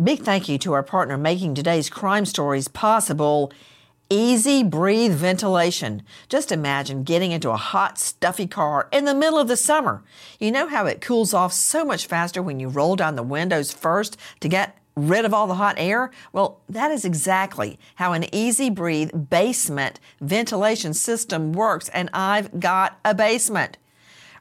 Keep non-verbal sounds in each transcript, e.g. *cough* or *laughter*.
Big thank you to our partner making today's crime stories possible. EZ Breathe ventilation. Just imagine getting into a hot, stuffy car in the middle of the summer. You know how it cools off so much faster when you roll down the windows first to get rid of all the hot air? Well, that is exactly how an EZ Breathe basement ventilation system works, and I've got a basement.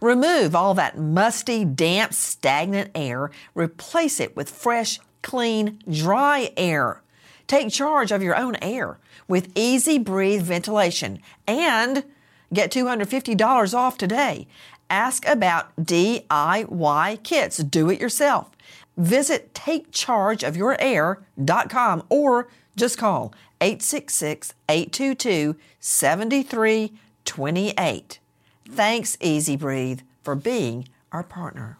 Remove all that musty, damp, stagnant air, replace it with fresh, clean, dry air. Take charge of your own air with EZ Breathe ventilation and get $250 off today. Ask about DIY kits. Do it yourself. Visit takechargeofyourair.com or just call 866 822 7328. Thanks, EZ Breathe, for being our partner.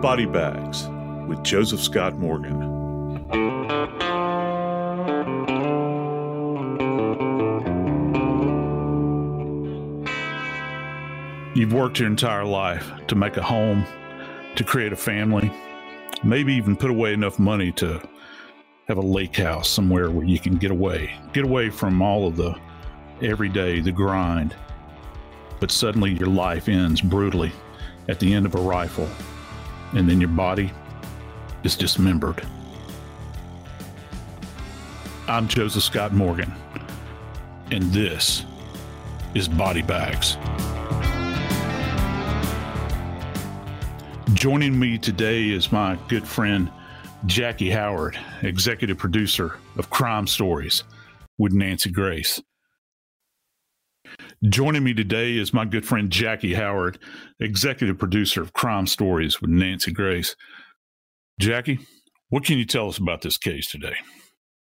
Body Bags with Joseph Scott Morgan. You've worked your entire life to make a home, to create a family, maybe even put away enough money to have a lake house somewhere where you can get away, get away from all of the everyday, the grind. But suddenly your life ends brutally at the end of a rifle, and then your body is dismembered. I'm Joseph Scott Morgan, and this is Body Bags. Joining me today is my good friend Jackie Howard, executive producer of Crime Stories with Nancy Grace. Joining me today is my good friend Jackie Howard, executive producer of Crime Stories with Nancy Grace. Jackie, what can you tell us about this case today?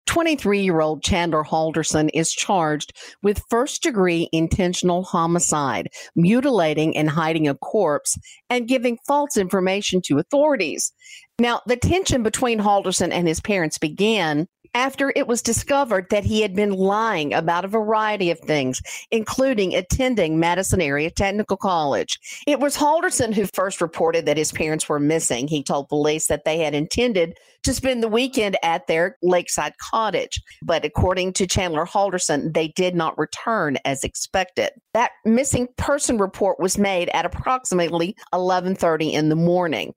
23 year old Chandler Halderson is charged with first degree intentional homicide, mutilating and hiding a corpse, and giving false information to authorities. Now, the tension between Halderson and his parents began after it was discovered that he had been lying about a variety of things, including attending Madison Area Technical College. It was Halderson who first reported that his parents were missing. He told police that they had intended to spend the weekend at their lakeside cottage, but according to Chandler Halderson, they did not return as expected. That missing person report was made at approximately 11:30 in the morning.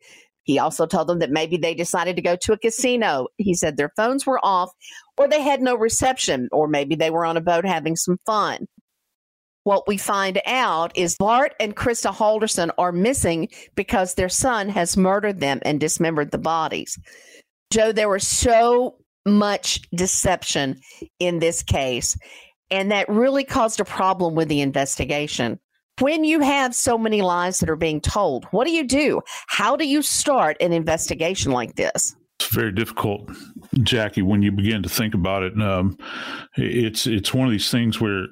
He also told them that maybe they decided to go to a casino. He said their phones were off or they had no reception or maybe they were on a boat having some fun. what we find out is Bart and Krista Halderson are missing because their son has murdered them and dismembered the bodies. Joe, there was so much deception in this case, and that really caused a problem with the investigation. When you have so many lies that are being told, what do you do? How do you start an investigation like this? It's very difficult, Jackie, when you begin to think about it. Um, it's it's one of these things where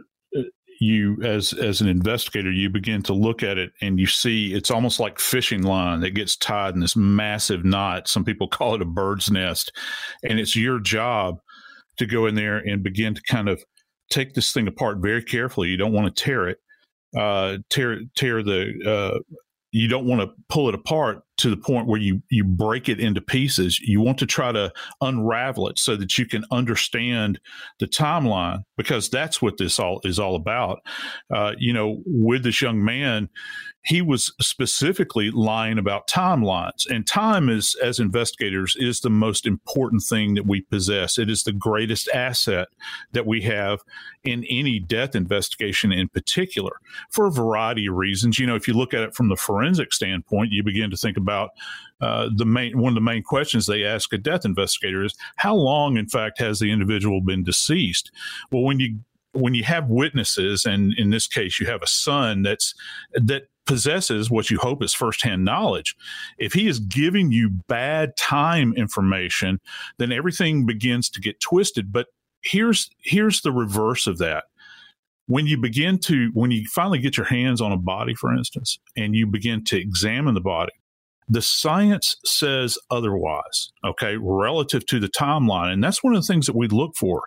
you as as an investigator you begin to look at it and you see it's almost like fishing line that gets tied in this massive knot some people *laughs* call it a bird's nest and it's your job to go in there and begin to kind of take this thing apart very carefully you don't want to tear it uh, tear tear the uh, you don't want to pull it apart to the point where you you break it into pieces you want to try to unravel it so that you can understand the timeline because that's what this all is all about. Uh, you know with this young man he was specifically lying about timelines and time is as investigators is the most important thing that we possess. It is the greatest asset that we have in any death investigation in particular for a variety of reasons. You know if you look at it from the forensic standpoint you begin to think about uh, the main one of the main questions they ask a death investigator is how long, in fact, has the individual been deceased? Well, when you when you have witnesses, and in this case, you have a son that's that possesses what you hope is firsthand knowledge. If he is giving you bad time information, then everything begins to get twisted. But here's here's the reverse of that when you begin to when you finally get your hands on a body for instance and you begin to examine the body the science says otherwise, okay, relative to the timeline. And that's one of the things that we look for.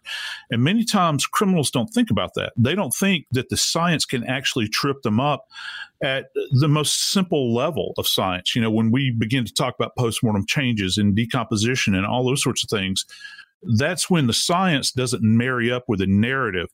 And many times criminals don't think about that. They don't think that the science can actually trip them up at the most simple level of science. You know, when we begin to talk about postmortem changes and decomposition and all those sorts of things, that's when the science doesn't marry up with a narrative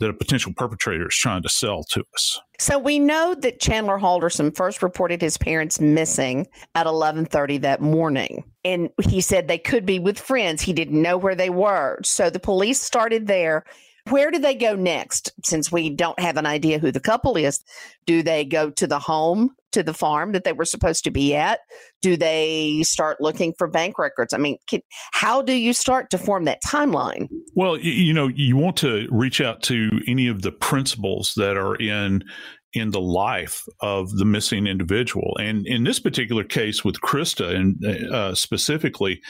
that a potential perpetrator is trying to sell to us. So we know that Chandler Halderson first reported his parents missing at 11:30 that morning. And he said they could be with friends. He didn't know where they were. So the police started there where do they go next? Since we don't have an idea who the couple is, do they go to the home, to the farm that they were supposed to be at? Do they start looking for bank records? I mean, can, how do you start to form that timeline? Well, you, know, you want to reach out to any of the principals that are in in the life of the missing individual. And in this particular case with Krista, and uh, specifically,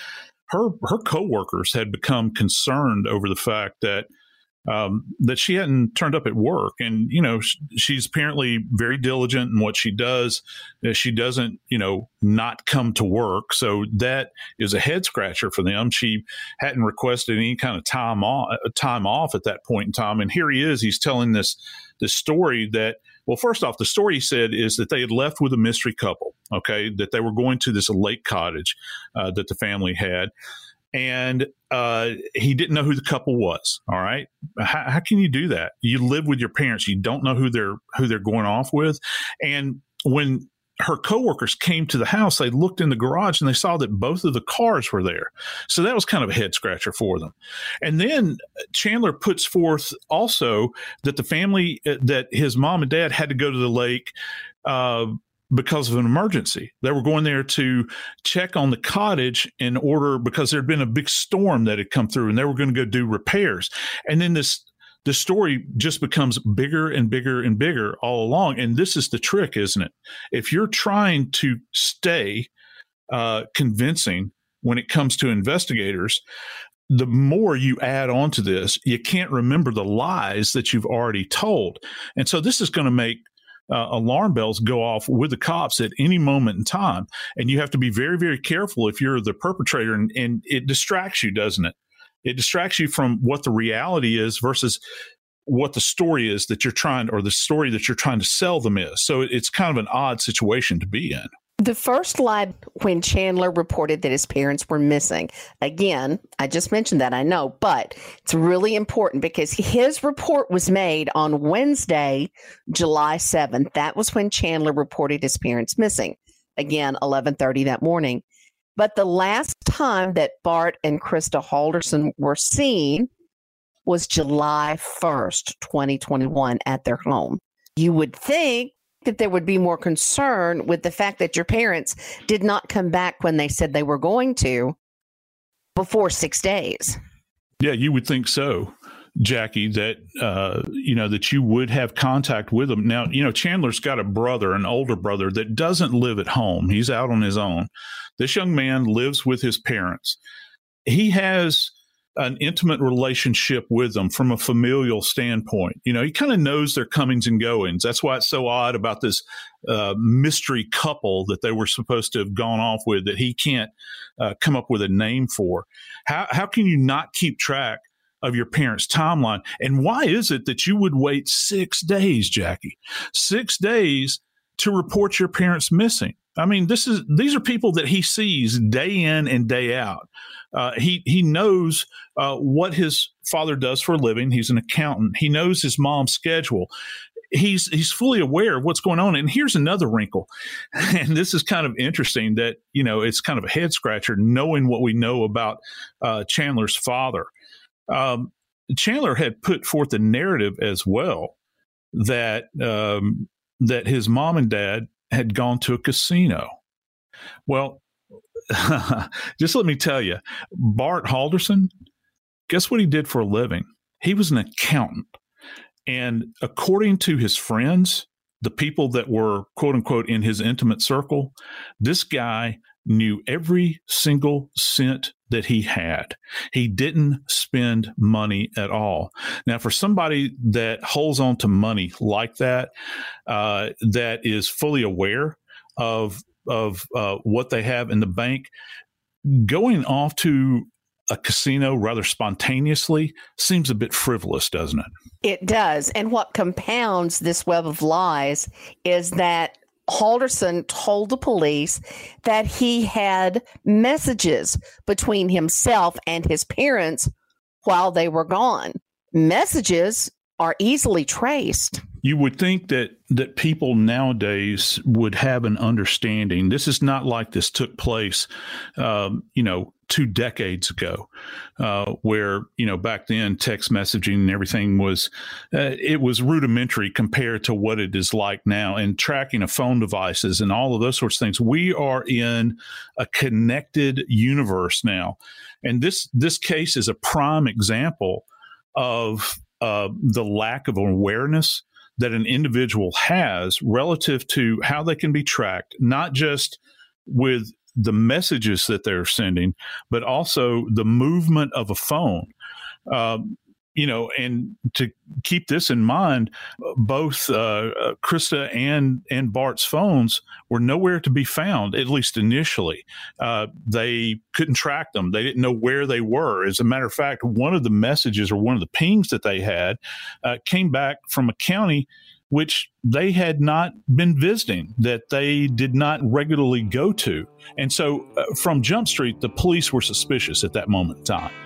her her coworkers had become concerned over the fact that um, that she hadn't turned up at work. And, you know, she's apparently very diligent in what she does. Uh, she doesn't, you know, not come to work. So that is a head scratcher for them. She hadn't requested any kind of time off, uh, time off at that point in time. And here he is. He's telling this, this story that, well, first off, the story he said is that they had left with a mystery couple, okay, that they were going to this lake cottage uh, that the family had and uh, he didn't know who the couple was. All right, how, how, can you do that? You live with your parents, you don't know who they're who they're going off with, and when her coworkers came to the house, they looked in the garage and they saw that both of the cars were there. So that was kind of a head scratcher for them. And then Chandler puts forth also that the family, uh, that his mom and dad had to go to the lake uh, because of an emergency. They were going there to check on the cottage in order because there had been a big storm that had come through and they were going to go do repairs. And then this the story just becomes bigger and bigger and bigger all along. And this is the trick, isn't it? If you're trying to stay uh, convincing when it comes to investigators, the more you add on to this, you can't remember the lies that you've already told. And so this is going to make uh, alarm bells go off with the cops at any moment in time. And you have to be very, very careful if you're the perpetrator, and, and it distracts you, doesn't it? It distracts you from what the reality is versus what the story is that you're trying, or the story that you're trying to sell them is. So it's kind of an odd situation to be in. The first lie when Chandler reported that his parents were missing. Again, I just mentioned that, I know, but it's really important because his report was made on Wednesday, July 7th. That was when Chandler reported his parents missing. Again, 11:30 that morning. But the last time that Bart and Krista Halderson were seen was July 1st, 2021, at their home. You would think that there would be more concern with the fact that your parents did not come back when they said they were going to before six days. Yeah, you would think so. Jackie, that uh, you know that you would have contact with them. Now, you know Chandler's got a brother, an older brother that doesn't live at home. He's out on his own. This young man lives with his parents. He has an intimate relationship with them from a familial standpoint. You know, he kind of knows their comings and goings. That's why it's so odd about this uh, mystery couple that they were supposed to have gone off with that he can't uh, come up with a name for. How how can you not keep track of your parents' timeline? And why is it that you would wait six days, Jackie? Six days to report your parents missing. I mean, this is these are people that he sees day in and day out. Uh, he he knows uh, what his father does for a living. He's an accountant. He knows his mom's schedule. He's he's fully aware of what's going on. And here's another wrinkle, *laughs* and this is kind of interesting that you know it's kind of a head scratcher knowing what we know about uh, Chandler's father. Um, Chandler had put forth a narrative as well that um, that his mom and dad had gone to a casino. Well, *laughs* just let me tell you, Bart Halderson, guess what he did for a living? He was an accountant. And according to his friends, the people that were quote unquote in his intimate circle, this guy knew every single cent that he had. He didn't spend money at all. Now, for somebody that holds on to money like that, uh, that is fully aware of of uh, what they have in the bank, going off to a casino rather spontaneously seems a bit frivolous, doesn't it? It does. And what compounds this web of lies is that Halderson told the police that he had messages between himself and his parents while they were gone. Messages are easily traced you would think that that people nowadays would have an understanding. This is not like this took place, um, you know, two decades ago, uh, where you know back then text messaging and everything was uh, it was rudimentary compared to what it is like now, and tracking of phone devices and all of those sorts of things. We are in a connected universe now, and this this case is a prime example of uh, the lack of awareness that an individual has relative to how they can be tracked, not just with the messages that they're sending, but also the movement of a phone. Um, you know, and to keep this in mind, both uh, uh, Krista and and Bart's phones were nowhere to be found, at least initially. Uh, they couldn't track them; they didn't know where they were. As a matter of fact, one of the messages or one of the pings that they had uh, came back from a county which they had not been visiting, that they did not regularly go to. And so, uh, from Jump Street, the police were suspicious at that moment in time.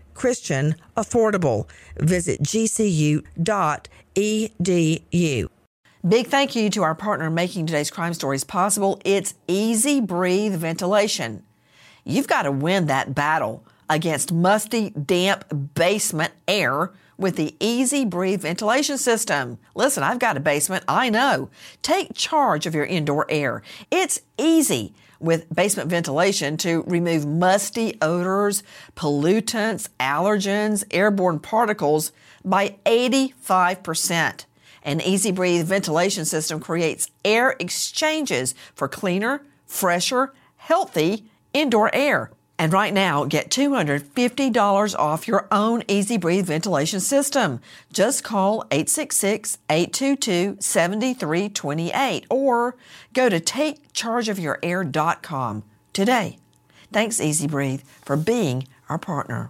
Christian affordable. Visit gcu.edu. Big thank you to our partner making today's crime stories possible. It's EZ Breathe Ventilation. You've got to win that battle against musty, damp basement air with the EZ Breathe ventilation system. Listen, I've got a basement, I know. Take charge of your indoor air. It's easy with basement ventilation to remove musty odors, pollutants, allergens, airborne particles by 85%. An EZ Breathe ventilation system creates air exchanges for cleaner, fresher, healthy indoor air. And right now, get $250 off your own EZ Breathe ventilation system. Just call 866-822-7328 or go to takechargeofyourair.com today. Thanks EZ Breathe for being our partner.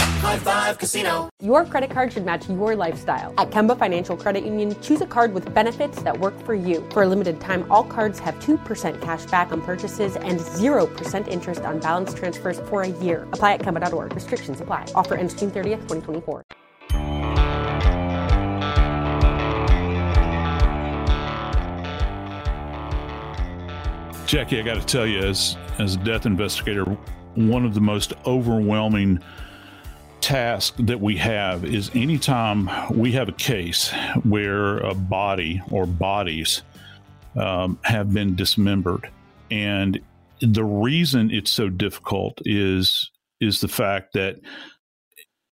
High Five Casino. Your credit card should match your lifestyle. At Kemba Financial Credit Union, choose a card with benefits that work for you. For a limited time, all cards have 2% cash back on purchases and 0% interest on balance transfers for a year. Apply at Kemba.org. Restrictions apply. Offer ends June 30th, 2024. Jackie, I got to tell you, as as a death investigator, one of the most overwhelming tasks that we have is anytime we have a case where a body or bodies um, have been dismembered, and the reason it's so difficult is is the fact that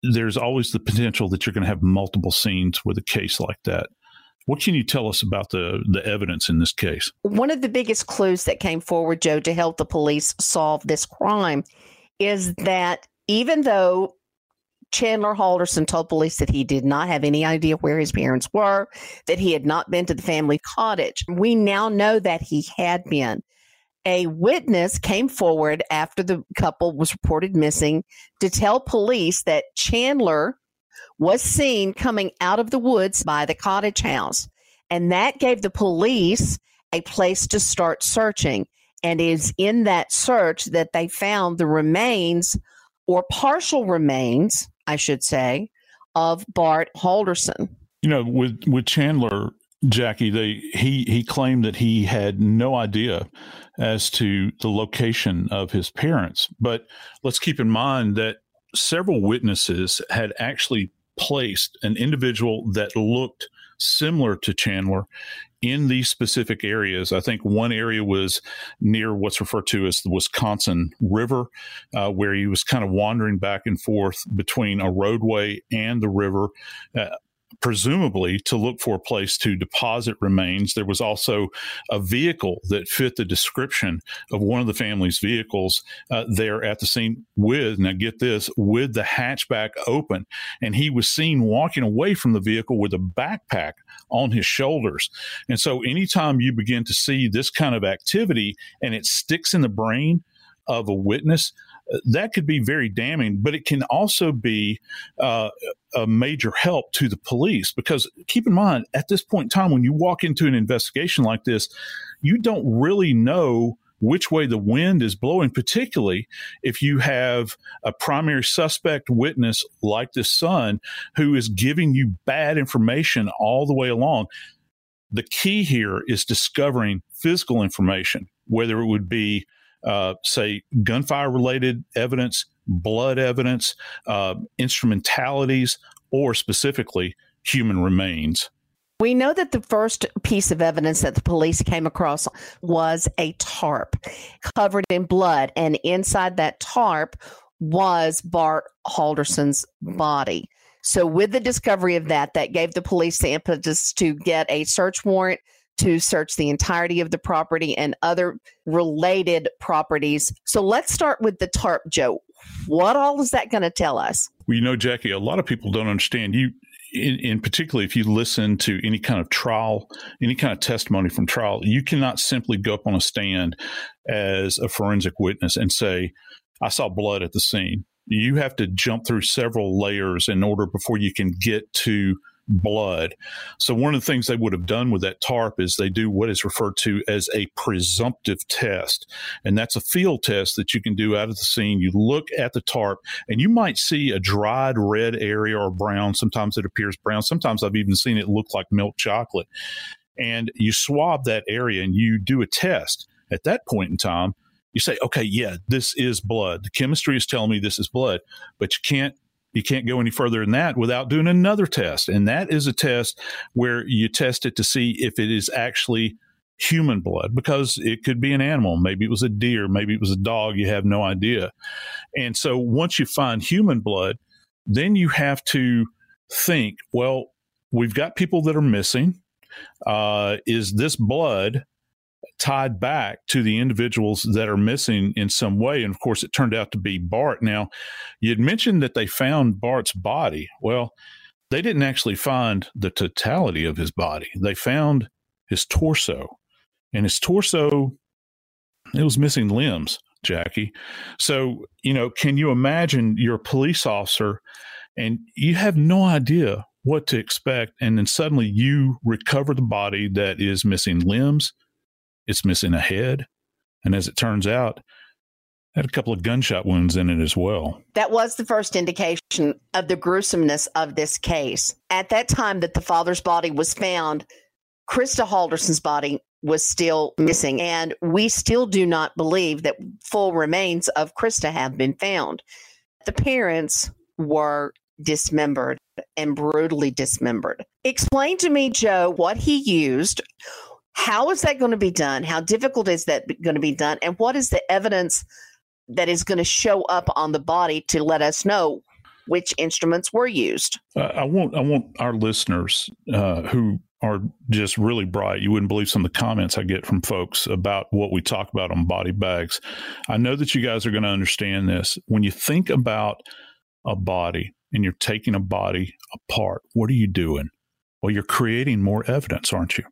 there's always the potential that you're going to have multiple scenes with a case like that. What can you tell us about the the evidence in this case? One of the biggest clues that came forward, Joe, to help the police solve this crime is that even though Chandler Halderson told police that he did not have any idea where his parents were, that he had not been to the family cottage. We now know that he had been. A witness came forward after the couple was reported missing to tell police that Chandler was seen coming out of the woods by the cottage house. And that gave the police a place to start searching. And it is in that search that they found the remains or partial remains, I should say, of Bart Halderson. You know, with with Chandler, Jackie, they he he claimed that he had no idea as to the location of his parents. But let's keep in mind that several witnesses had actually placed an individual that looked similar to Chandler in these specific areas. I think one area was near what's referred to as the Wisconsin River, uh, where he was kind of wandering back and forth between a roadway and the river. Uh, presumably to look for a place to deposit remains. There was also a vehicle that fit the description of one of the family's vehicles uh, there at the scene with, now get this, with the hatchback open. And he was seen walking away from the vehicle with a backpack on his shoulders. And so anytime you begin to see this kind of activity and it sticks in the brain of a witness, that could be very damning, but it can also be uh, a major help to the police because keep in mind, at this point in time, when you walk into an investigation like this, you don't really know which way the wind is blowing, particularly if you have a primary suspect witness like this son who is giving you bad information all the way along. The key here is discovering physical information, whether it would be uh, say, gunfire related evidence, blood evidence, uh, instrumentalities, or specifically human remains. We know that the first piece of evidence that the police came across was a tarp covered in blood, and inside that tarp was Bart Halderson's body. So, with the discovery of that, that gave the police the impetus to get a search warrant to search the entirety of the property and other related properties. So let's start with the tarp, Joe. What all is that going to tell us? Well, you know, Jackie, a lot of people don't understand. You in, in particularly if you listen to any kind of trial, any kind of testimony from trial, you cannot simply go up on a stand as a forensic witness and say, I saw blood at the scene. You have to jump through several layers in order before you can get to blood. So one of the things they would have done with that tarp is they do what is referred to as a presumptive test. And that's a field test that you can do out of the scene. You look at the tarp and you might see a dried red area or brown. Sometimes it appears brown. Sometimes I've even seen it look like milk chocolate. And you swab that area and you do a test. At that point in time, you say, okay, yeah, this is blood. The chemistry is telling me this is blood, but you can't you can't go any further than that without doing another test. And that is a test where you test it to see if it is actually human blood because it could be an animal. Maybe it was a deer, maybe it was a dog. You have no idea. And so once you find human blood, then you have to think, well, we've got people that are missing. Uh, is this blood tied back to the individuals that are missing in some way. And of course, it turned out to be Bart. Now, you had mentioned that they found Bart's body. Well, they didn't actually find the totality of his body, they found his torso. And his torso, it was missing limbs, Jackie. So, you know, can you imagine you're a police officer and you have no idea what to expect. And then suddenly you recover the body that is missing limbs, it's missing a head. And as it turns out, had a couple of gunshot wounds in it as well. That was the first indication of the gruesomeness of this case. At that time that the father's body was found, Krista Halderson's body was still missing, and we still do not believe that full remains of Krista have been found. The parents were dismembered and brutally dismembered. Explain to me, Joe, what he used. How is that going to be done? How difficult is that going to be done? And what is the evidence that is going to show up on the body to let us know which instruments were used? Uh, I want I want our listeners uh, who are just really bright. You wouldn't believe some of the comments I get from folks about what we talk about on body bags. I know that you guys are going to understand this. When you think about a body and you're taking a body apart, what are you doing? Well, you're creating more evidence, aren't you?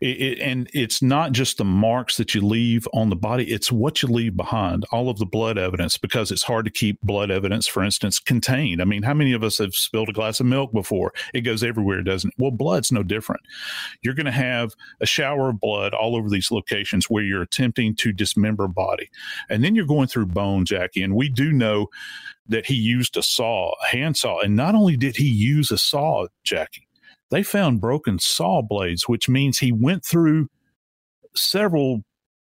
It, it, and it's not just the marks that you leave on the body, it's what you leave behind, all of the blood evidence, because it's hard to keep blood evidence, for instance, contained. I mean, how many of us have spilled a glass of milk before? It goes everywhere, doesn't it? Well, blood's no different. You're going to have a shower of blood all over these locations where you're attempting to dismember a body. And then you're going through bone, Jackie. And we do know that he used a saw, a hand saw. And not only did he use a saw, Jackie, they found broken saw blades, which means he went through several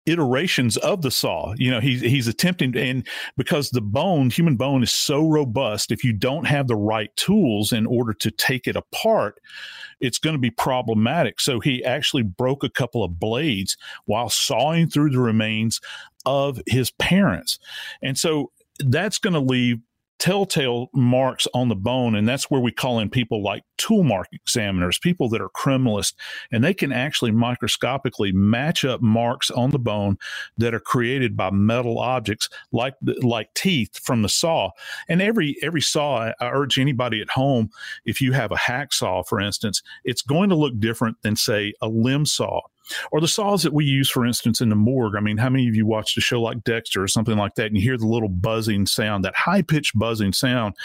iterations of the saw. You know, he's he's attempting to, and because the bone, human bone is so robust, if you don't have the right tools in order to take it apart, it's going to be problematic. So he actually broke a couple of blades while sawing through the remains of his parents. And so that's going to leave telltale marks on the bone. And that's where we call in people like tool mark examiners, people that are criminalists, and they can actually microscopically match up marks on the bone that are created by metal objects like like teeth from the saw. And every every saw, I urge anybody at home, if you have a hacksaw, for instance, it's going to look different than say a limb saw or the saws that we use, for instance, in the morgue. I mean, how many of you watched a show like Dexter or something like that, and you hear the little buzzing sound, that high pitched buzzing sound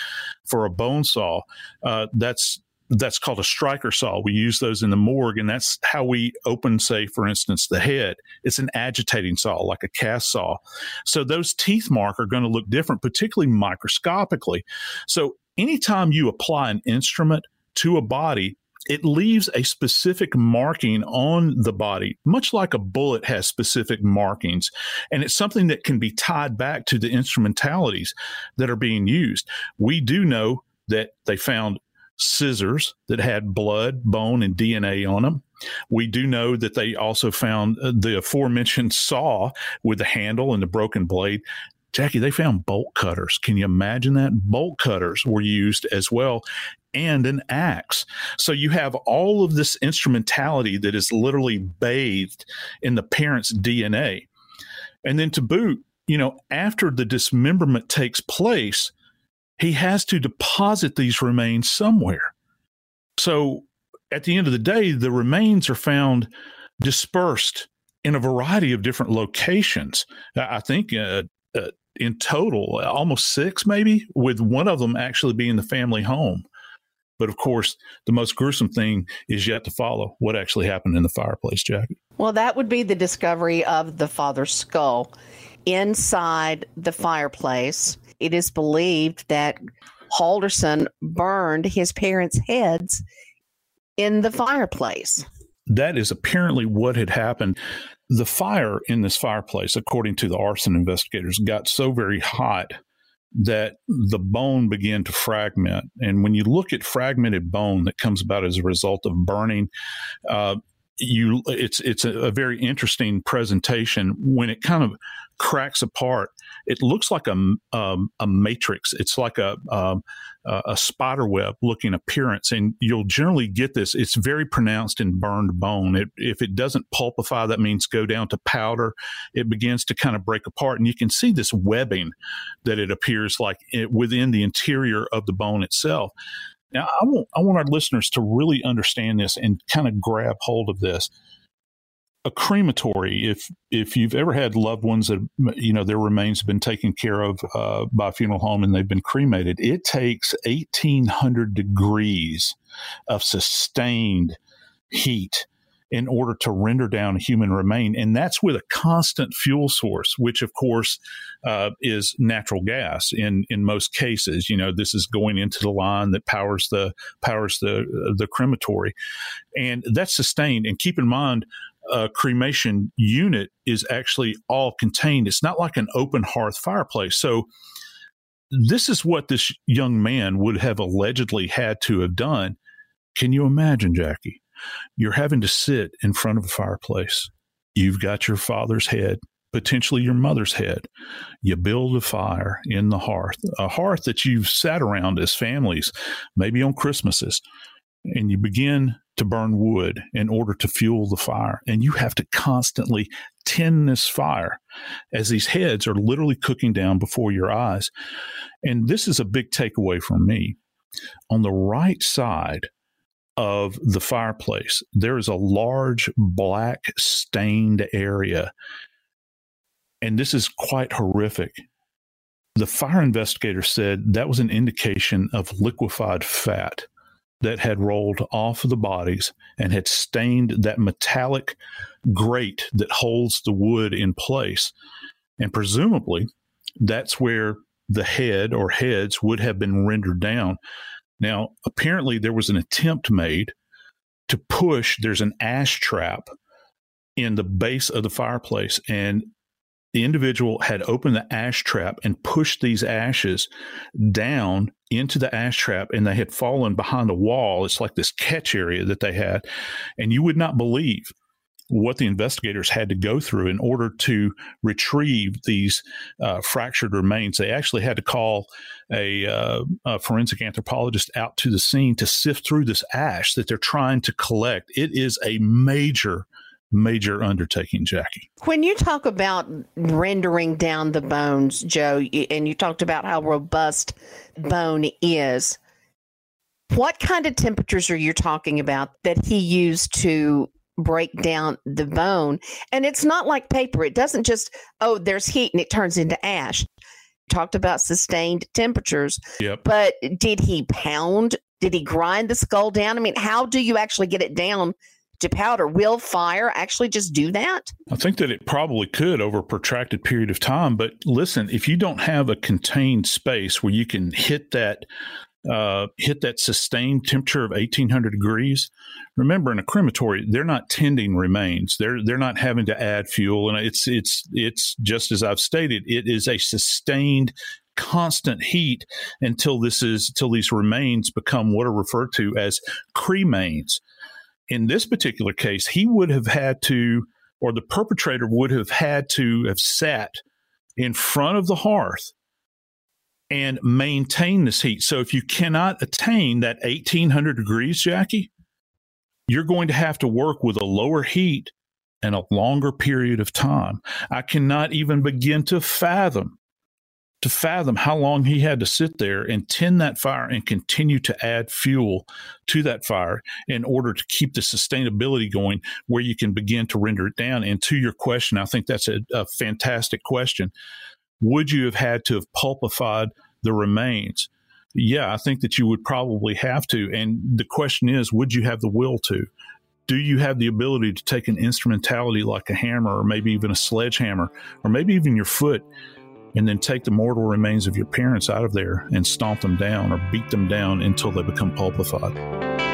for a bone saw? Uh, that's that's called a Stryker saw. We use those in the morgue, and that's how we open, say, for instance, the head. It's an agitating saw, like a cast saw. So those teeth mark are going to look different, particularly microscopically. So anytime you apply an instrument to a body, it leaves a specific marking on the body, much like a bullet has specific markings. And it's something that can be tied back to the instrumentalities that are being used. We do know that they found scissors that had blood, bone, and DNA on them. We do know that they also found uh, the aforementioned saw with the handle and the broken blade. Jackie, they found bolt cutters. Can you imagine that? Bolt cutters were used as well and an axe. So you have all of this instrumentality that is literally bathed in the parent's DNA. And then to boot, you know, after the dismemberment takes place, he has to deposit these remains somewhere. So at the end of the day, the remains are found dispersed in a variety of different locations. I think uh, uh, in total, almost six, maybe, with one of them actually being the family home. But of course, the most gruesome thing is yet to follow. What actually happened in the fireplace, Jackie? Well, that would be the discovery of the father's skull inside the fireplace. It is believed that Halderson burned his parents' heads in the fireplace. That is apparently what had happened. The fire in this fireplace, according to the arson investigators, got so very hot that the bone began to fragment. And when you look at fragmented bone that comes about as a result of burning, uh, you it's it's a, a, very interesting presentation when it kind of cracks apart. It looks like a um, a matrix. It's like a um, a spider web looking appearance, and you'll generally get this. It's very pronounced in burned bone. It, if it doesn't pulpify, that means go down to powder. It begins to kind of break apart, and you can see this webbing that it appears like it, within the interior of the bone itself. Now, I want I want our listeners to really understand this and kind of grab hold of this. A crematory, if if you've ever had loved ones that you know their remains have been taken care of uh, by a funeral home and they've been cremated, it takes eighteen hundred degrees of sustained heat in order to render down a human remain. And that's with a constant fuel source, which of course uh, is natural gas in, in most cases. You know, this is going into the line that powers the powers the uh, the crematory. And that's sustained. And keep in mind, a cremation unit is actually all contained. It's not like an open hearth fireplace. So this is what this young man would have allegedly had to have done. Can you imagine, Jackie? You're having to sit in front of a fireplace. You've got your father's head, potentially your mother's head. You build a fire in the hearth, a hearth that you've sat around as families, maybe on Christmases, and you begin to burn wood in order to fuel the fire. And you have to constantly tend this fire as these heads are literally cooking down before your eyes. And this is a big takeaway from me. On the right side of the fireplace, there is a large black stained area. And this is quite horrific. The fire investigator said that was an indication of liquefied fat that had rolled off of the bodies and had stained that metallic grate that holds the wood in place. And presumably, that's where the head or heads would have been rendered down. Now, apparently, there was an attempt made to push, there's an ash trap in the base of the fireplace, and the individual had opened the ash trap and pushed these ashes down into the ash trap and they had fallen behind the wall. It's like this catch area that they had. And you would not believe what the investigators had to go through in order to retrieve these uh, fractured remains. They actually had to call a, uh, a, forensic anthropologist out to the scene to sift through this ash that they're trying to collect. It is a major, major undertaking, Jackie. When you talk about rendering down the bones, Joe, and you talked about how robust bone is. What kind of temperatures are you talking about that he used to break down the bone. And it's not like paper. It doesn't just, oh, there's heat and it turns into ash. Talked about sustained temperatures. Yep. But did he pound? Did he grind the skull down? I mean, how do you actually get it down to powder? Will fire actually just do that? I think that it probably could over a protracted period of time. But listen, if you don't have a contained space where you can hit that uh, hit that sustained temperature of 1800 degrees. Remember, in a crematory, they're not tending remains. They're they're not having to add fuel, and it's it's it's just as I've stated. It is a sustained, constant heat until this is until these remains become what are referred to as cremains. In this particular case, he would have had to, or the perpetrator would have had to have sat in front of the hearth and maintain this heat. So if you cannot attain that 1800 degrees, Jackie, you're going to have to work with a lower heat and a longer period of time. I cannot even begin to fathom to fathom how long he had to sit there and tend that fire and continue to add fuel to that fire in order to keep the sustainability going where you can begin to render it down. And to your question, I think that's a, a fantastic question. Would you have had to have pulpified the remains? Yeah, I think that you would probably have to. And the question is, would you have the will to? do you have the ability to take an instrumentality like a hammer or maybe even a sledgehammer or maybe even your foot and then take the mortal remains of your parents out of there and stomp them down or beat them down until they become pulpified?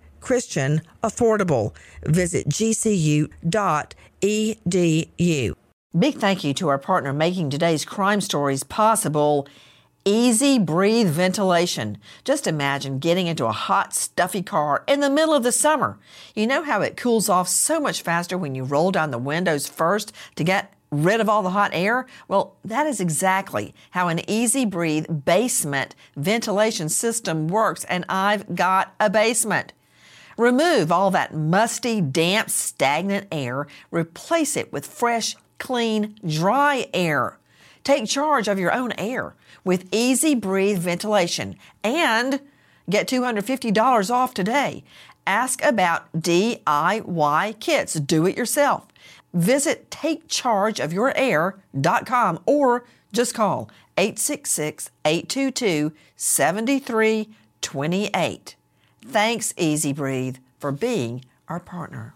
Christian, affordable. Visit gcu.edu. Big thank you to our partner making today's crime stories possible. EZ Breathe ventilation. Just imagine getting into a hot, stuffy car in the middle of the summer. You know how it cools off so much faster when you roll down the windows first to get rid of all the hot air? Well, that is exactly how an EZ Breathe basement ventilation system works, and I've got a basement. Remove all that musty, damp, stagnant air. Replace it with fresh, clean, dry air. Take charge of your own air with EZ Breathe ventilation and get $250 off today. Ask about DIY kits. Do it yourself. Visit takechargeofyourair.com or just call 866 822 7328. Thanks, EZ Breathe, for being our partner.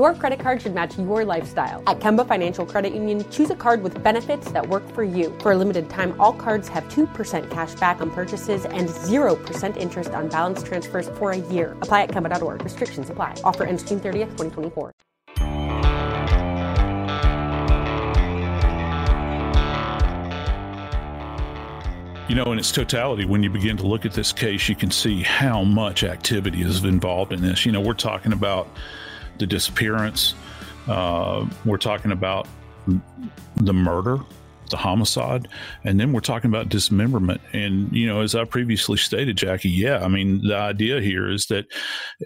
Your credit card should match your lifestyle. At Kemba Financial Credit Union, choose a card with benefits that work for you. For a limited time, all cards have 2% cash back on purchases and 0% interest on balance transfers for a year. Apply at Kemba.org. Restrictions apply. Offer ends June 30th, 2024. You know, in its totality, when you begin to look at this case, you can see how much activity is involved in this. You know, we're talking about the disappearance, uh, we're talking about the murder, the homicide, and then we're talking about dismemberment. And, you know, as I previously stated, Jackie, yeah, I mean, the idea here is that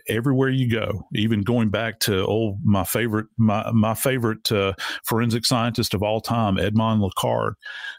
everywhere you go, even going back to old, my favorite, my, my favorite uh, forensic scientist of all time, Edmond Locard,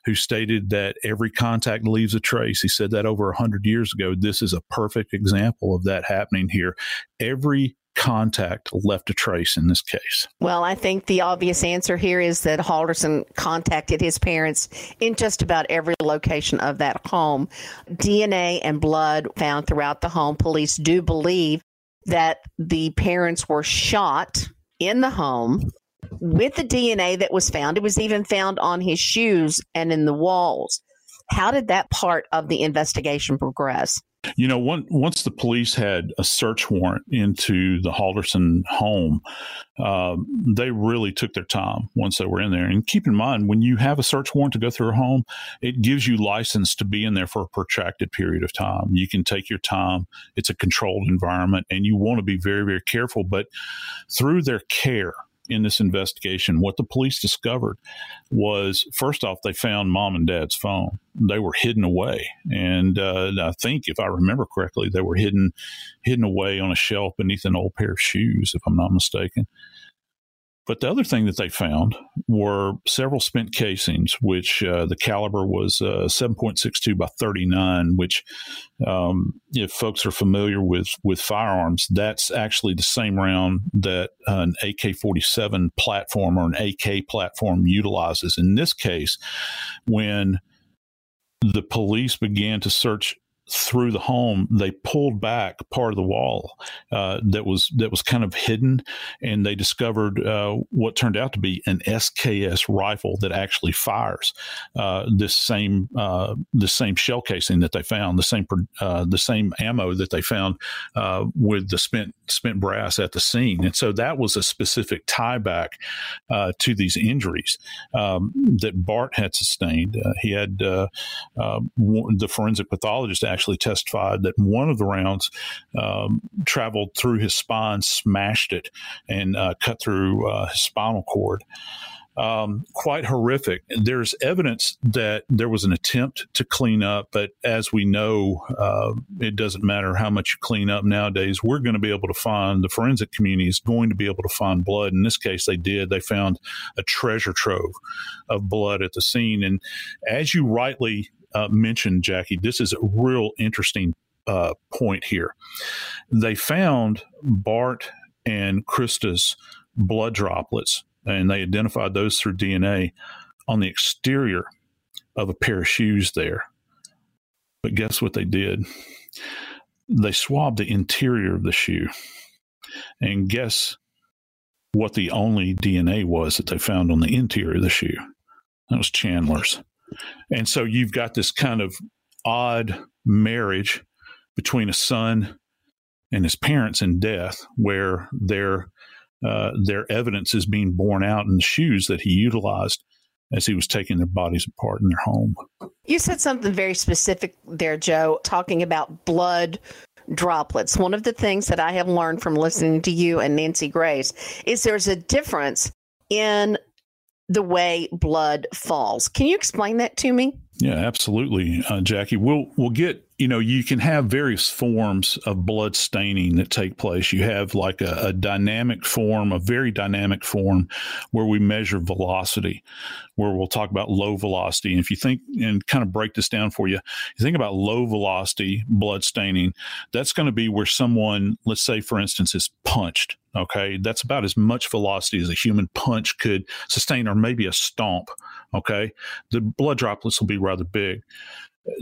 who stated that every contact leaves a trace. He said that over 100 years ago. This is a perfect example of that happening here. Every contact left a trace in this case? Well, I think the obvious answer here is that Halderson contacted his parents in just about every location of that home. DNA and blood found throughout the home. Police do believe that the parents were shot in the home with the DNA that was found. It was even found on his shoes and in the walls. How did that part of the investigation progress? You know, one, once the police had a search warrant into the Halderson home, um, they really took their time once they were in there. And keep in mind, when you have a search warrant to go through a home, it gives you license to be in there for a protracted period of time. You can take your time. It's a controlled environment, and you want to be very, very careful. But through their care, in this investigation, what the police discovered was first off, they found mom and dad's phone. They were hidden away, and uh, I think, if I remember correctly, they were hidden hidden away on a shelf beneath an old pair of shoes, if I'm not mistaken. But the other thing that they found were several spent casings, which uh, the caliber was uh, 7.62 by 39, which, um, if folks are familiar with, with firearms, that's actually the same round that an AK 47 platform or an AK platform utilizes. In this case, when the police began to search through the home, they pulled back part of the wall uh, that was that was kind of hidden, and they discovered uh, what turned out to be an SKS rifle that actually fires uh, this same uh, the same shell casing that they found, the same uh, the same ammo that they found uh, with the spent spent brass at the scene, and so that was a specific tie back to these injuries um, that Bart had sustained. he had the forensic pathologist actually testified that one of the rounds um, traveled through his spine, smashed it, and uh, cut through uh, his spinal cord. Um, quite horrific. There's evidence that there was an attempt to clean up, but as we know, uh, it doesn't matter how much you clean up nowadays. We're going to be able to find the forensic community is going to be able to find blood. In this case, they did. They found a treasure trove of blood at the scene, and as you rightly uh, mentioned, Jackie, this is a real interesting uh, point here. They found Bart and Krista's blood droplets, and they identified those through DNA on the exterior of a pair of shoes there. But guess what they did? They swabbed the interior of the shoe. And guess what the only DNA was that they found on the interior of the shoe? That was Chandler's. And so you've got this kind of odd marriage between a son and his parents in death, where their uh, their evidence is being borne out in the shoes that he utilized as he was taking their bodies apart in their home. You said something very specific there, Joe, talking about blood droplets. One of the things that I have learned from listening to you and Nancy Grace is there's a difference in the way blood falls. Can you explain that to me? Yeah, absolutely, uh, Jackie. We'll we'll get you know you can have various forms of blood staining that take place. You have like a, a dynamic form, a very dynamic form, where we measure velocity, where we'll talk about low velocity. And if you think and kind of break this down for you, you think about low velocity blood staining. That's going to be where someone, let's say for instance, is punched Okay. That's about as much velocity as a human punch could sustain, or maybe a stomp. Okay. The blood droplets will be rather big.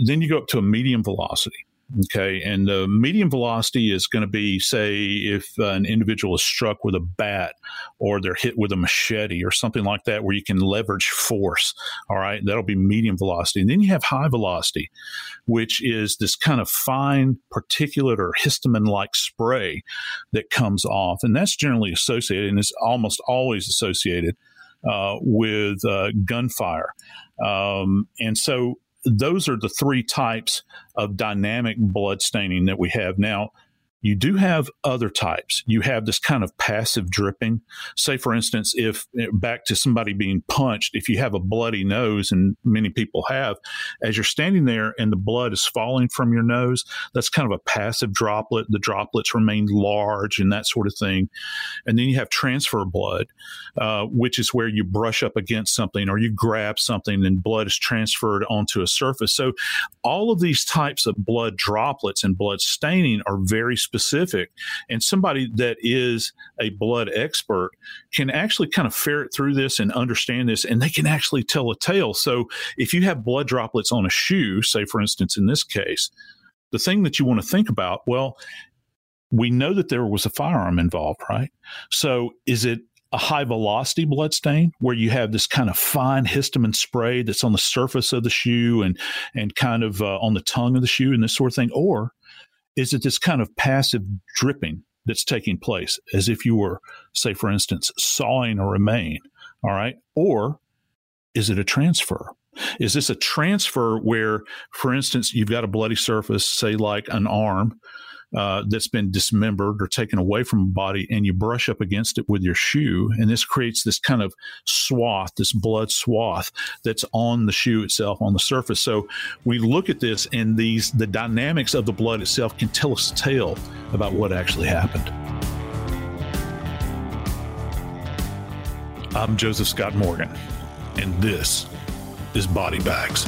Then you go up to a medium velocity. Okay. And the medium velocity is going to be, say, if an individual is struck with a bat or they're hit with a machete or something like that, where you can leverage force. All right. That'll be medium velocity. And then you have high velocity, which is this kind of fine particulate or histamine like spray that comes off. And that's generally associated and is almost always associated uh, with uh, gunfire. Um, and so those are the three types of dynamic blood staining that we have. Now, you do have other types. You have this kind of passive dripping. Say, for instance, if eh, back to somebody being punched, if you have a bloody nose, and many people have, as you're standing there and the blood is falling from your nose, that's kind of a passive droplet. The droplets remain large and that sort of thing. And then you have transfer blood, uh, which is where you brush up against something or you grab something and blood is transferred onto a surface. So, all of these types of blood droplets and blood staining are very specific specific. And somebody that is a blood expert can actually kind of ferret through this and understand this, and they can actually tell a tale. So if you have blood droplets on a shoe, say, for instance, in this case, the thing that you want to think about, well, we know that there was a firearm involved, right? So is it a high velocity blood stain where you have this kind of fine histamine spray that's on the surface of the shoe and and kind of uh, on the tongue of the shoe and this sort of thing or Is it this kind of passive dripping that's taking place as if you were, say, for instance, sawing a remain? All right. Or is it a transfer? Is this a transfer where, for instance, you've got a bloody surface, say like an arm, uh, that's been dismembered or taken away from a body, and you brush up against it with your shoe, and this creates this kind of swath, this blood swath that's on the shoe itself, on the surface. So we look at this, and these the dynamics of the blood itself can tell us a tale about what actually happened. I'm Joseph Scott Morgan, and this is Body Bags.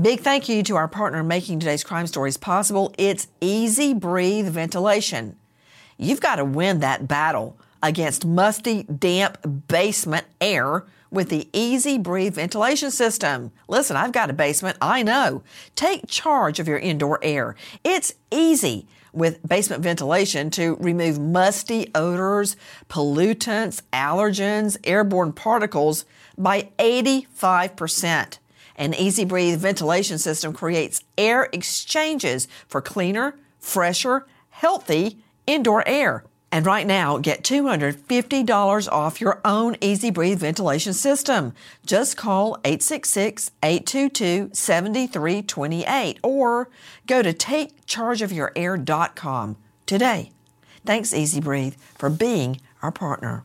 Big thank you to our partner making today's crime stories possible. It's EZ Breathe Ventilation. You've got to win that battle against musty, damp basement air with the EZ Breathe ventilation system. Listen, I've got a basement, I know. Take charge of your indoor air. It's easy with basement ventilation to remove musty odors, pollutants, allergens, airborne particles by 85%. An EZ Breathe ventilation system creates air exchanges for cleaner, fresher, healthy indoor air. And right now, get $250 off your own EZ Breathe ventilation system. Just call 866-822-7328 or go to takechargeofyourair.com today. Thanks EZ Breathe for being our partner.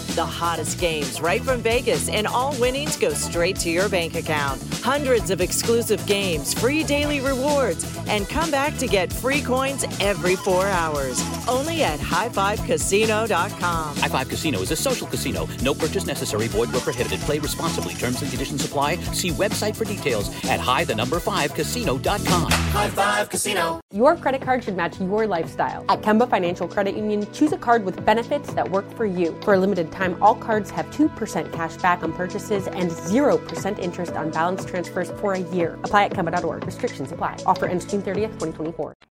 The hottest games right from Vegas, and all winnings go straight to your bank account. Hundreds of exclusive games, free daily rewards, and come back to get free coins every four hours. Only at highfivecasino.com. High Five Casino is a social casino. No purchase necessary. Void where prohibited. Play responsibly. Terms and conditions apply. See website for details at high the number five casino.com. High Five Casino. Your credit card should match your lifestyle. At Kemba Financial Credit Union, choose a card with benefits that work for you. For a limited time, all cards have 2% cash back on purchases and 0% interest on balance transfers for a year. Apply at Kemba.org. Restrictions apply. Offer ends June 30th, 2024.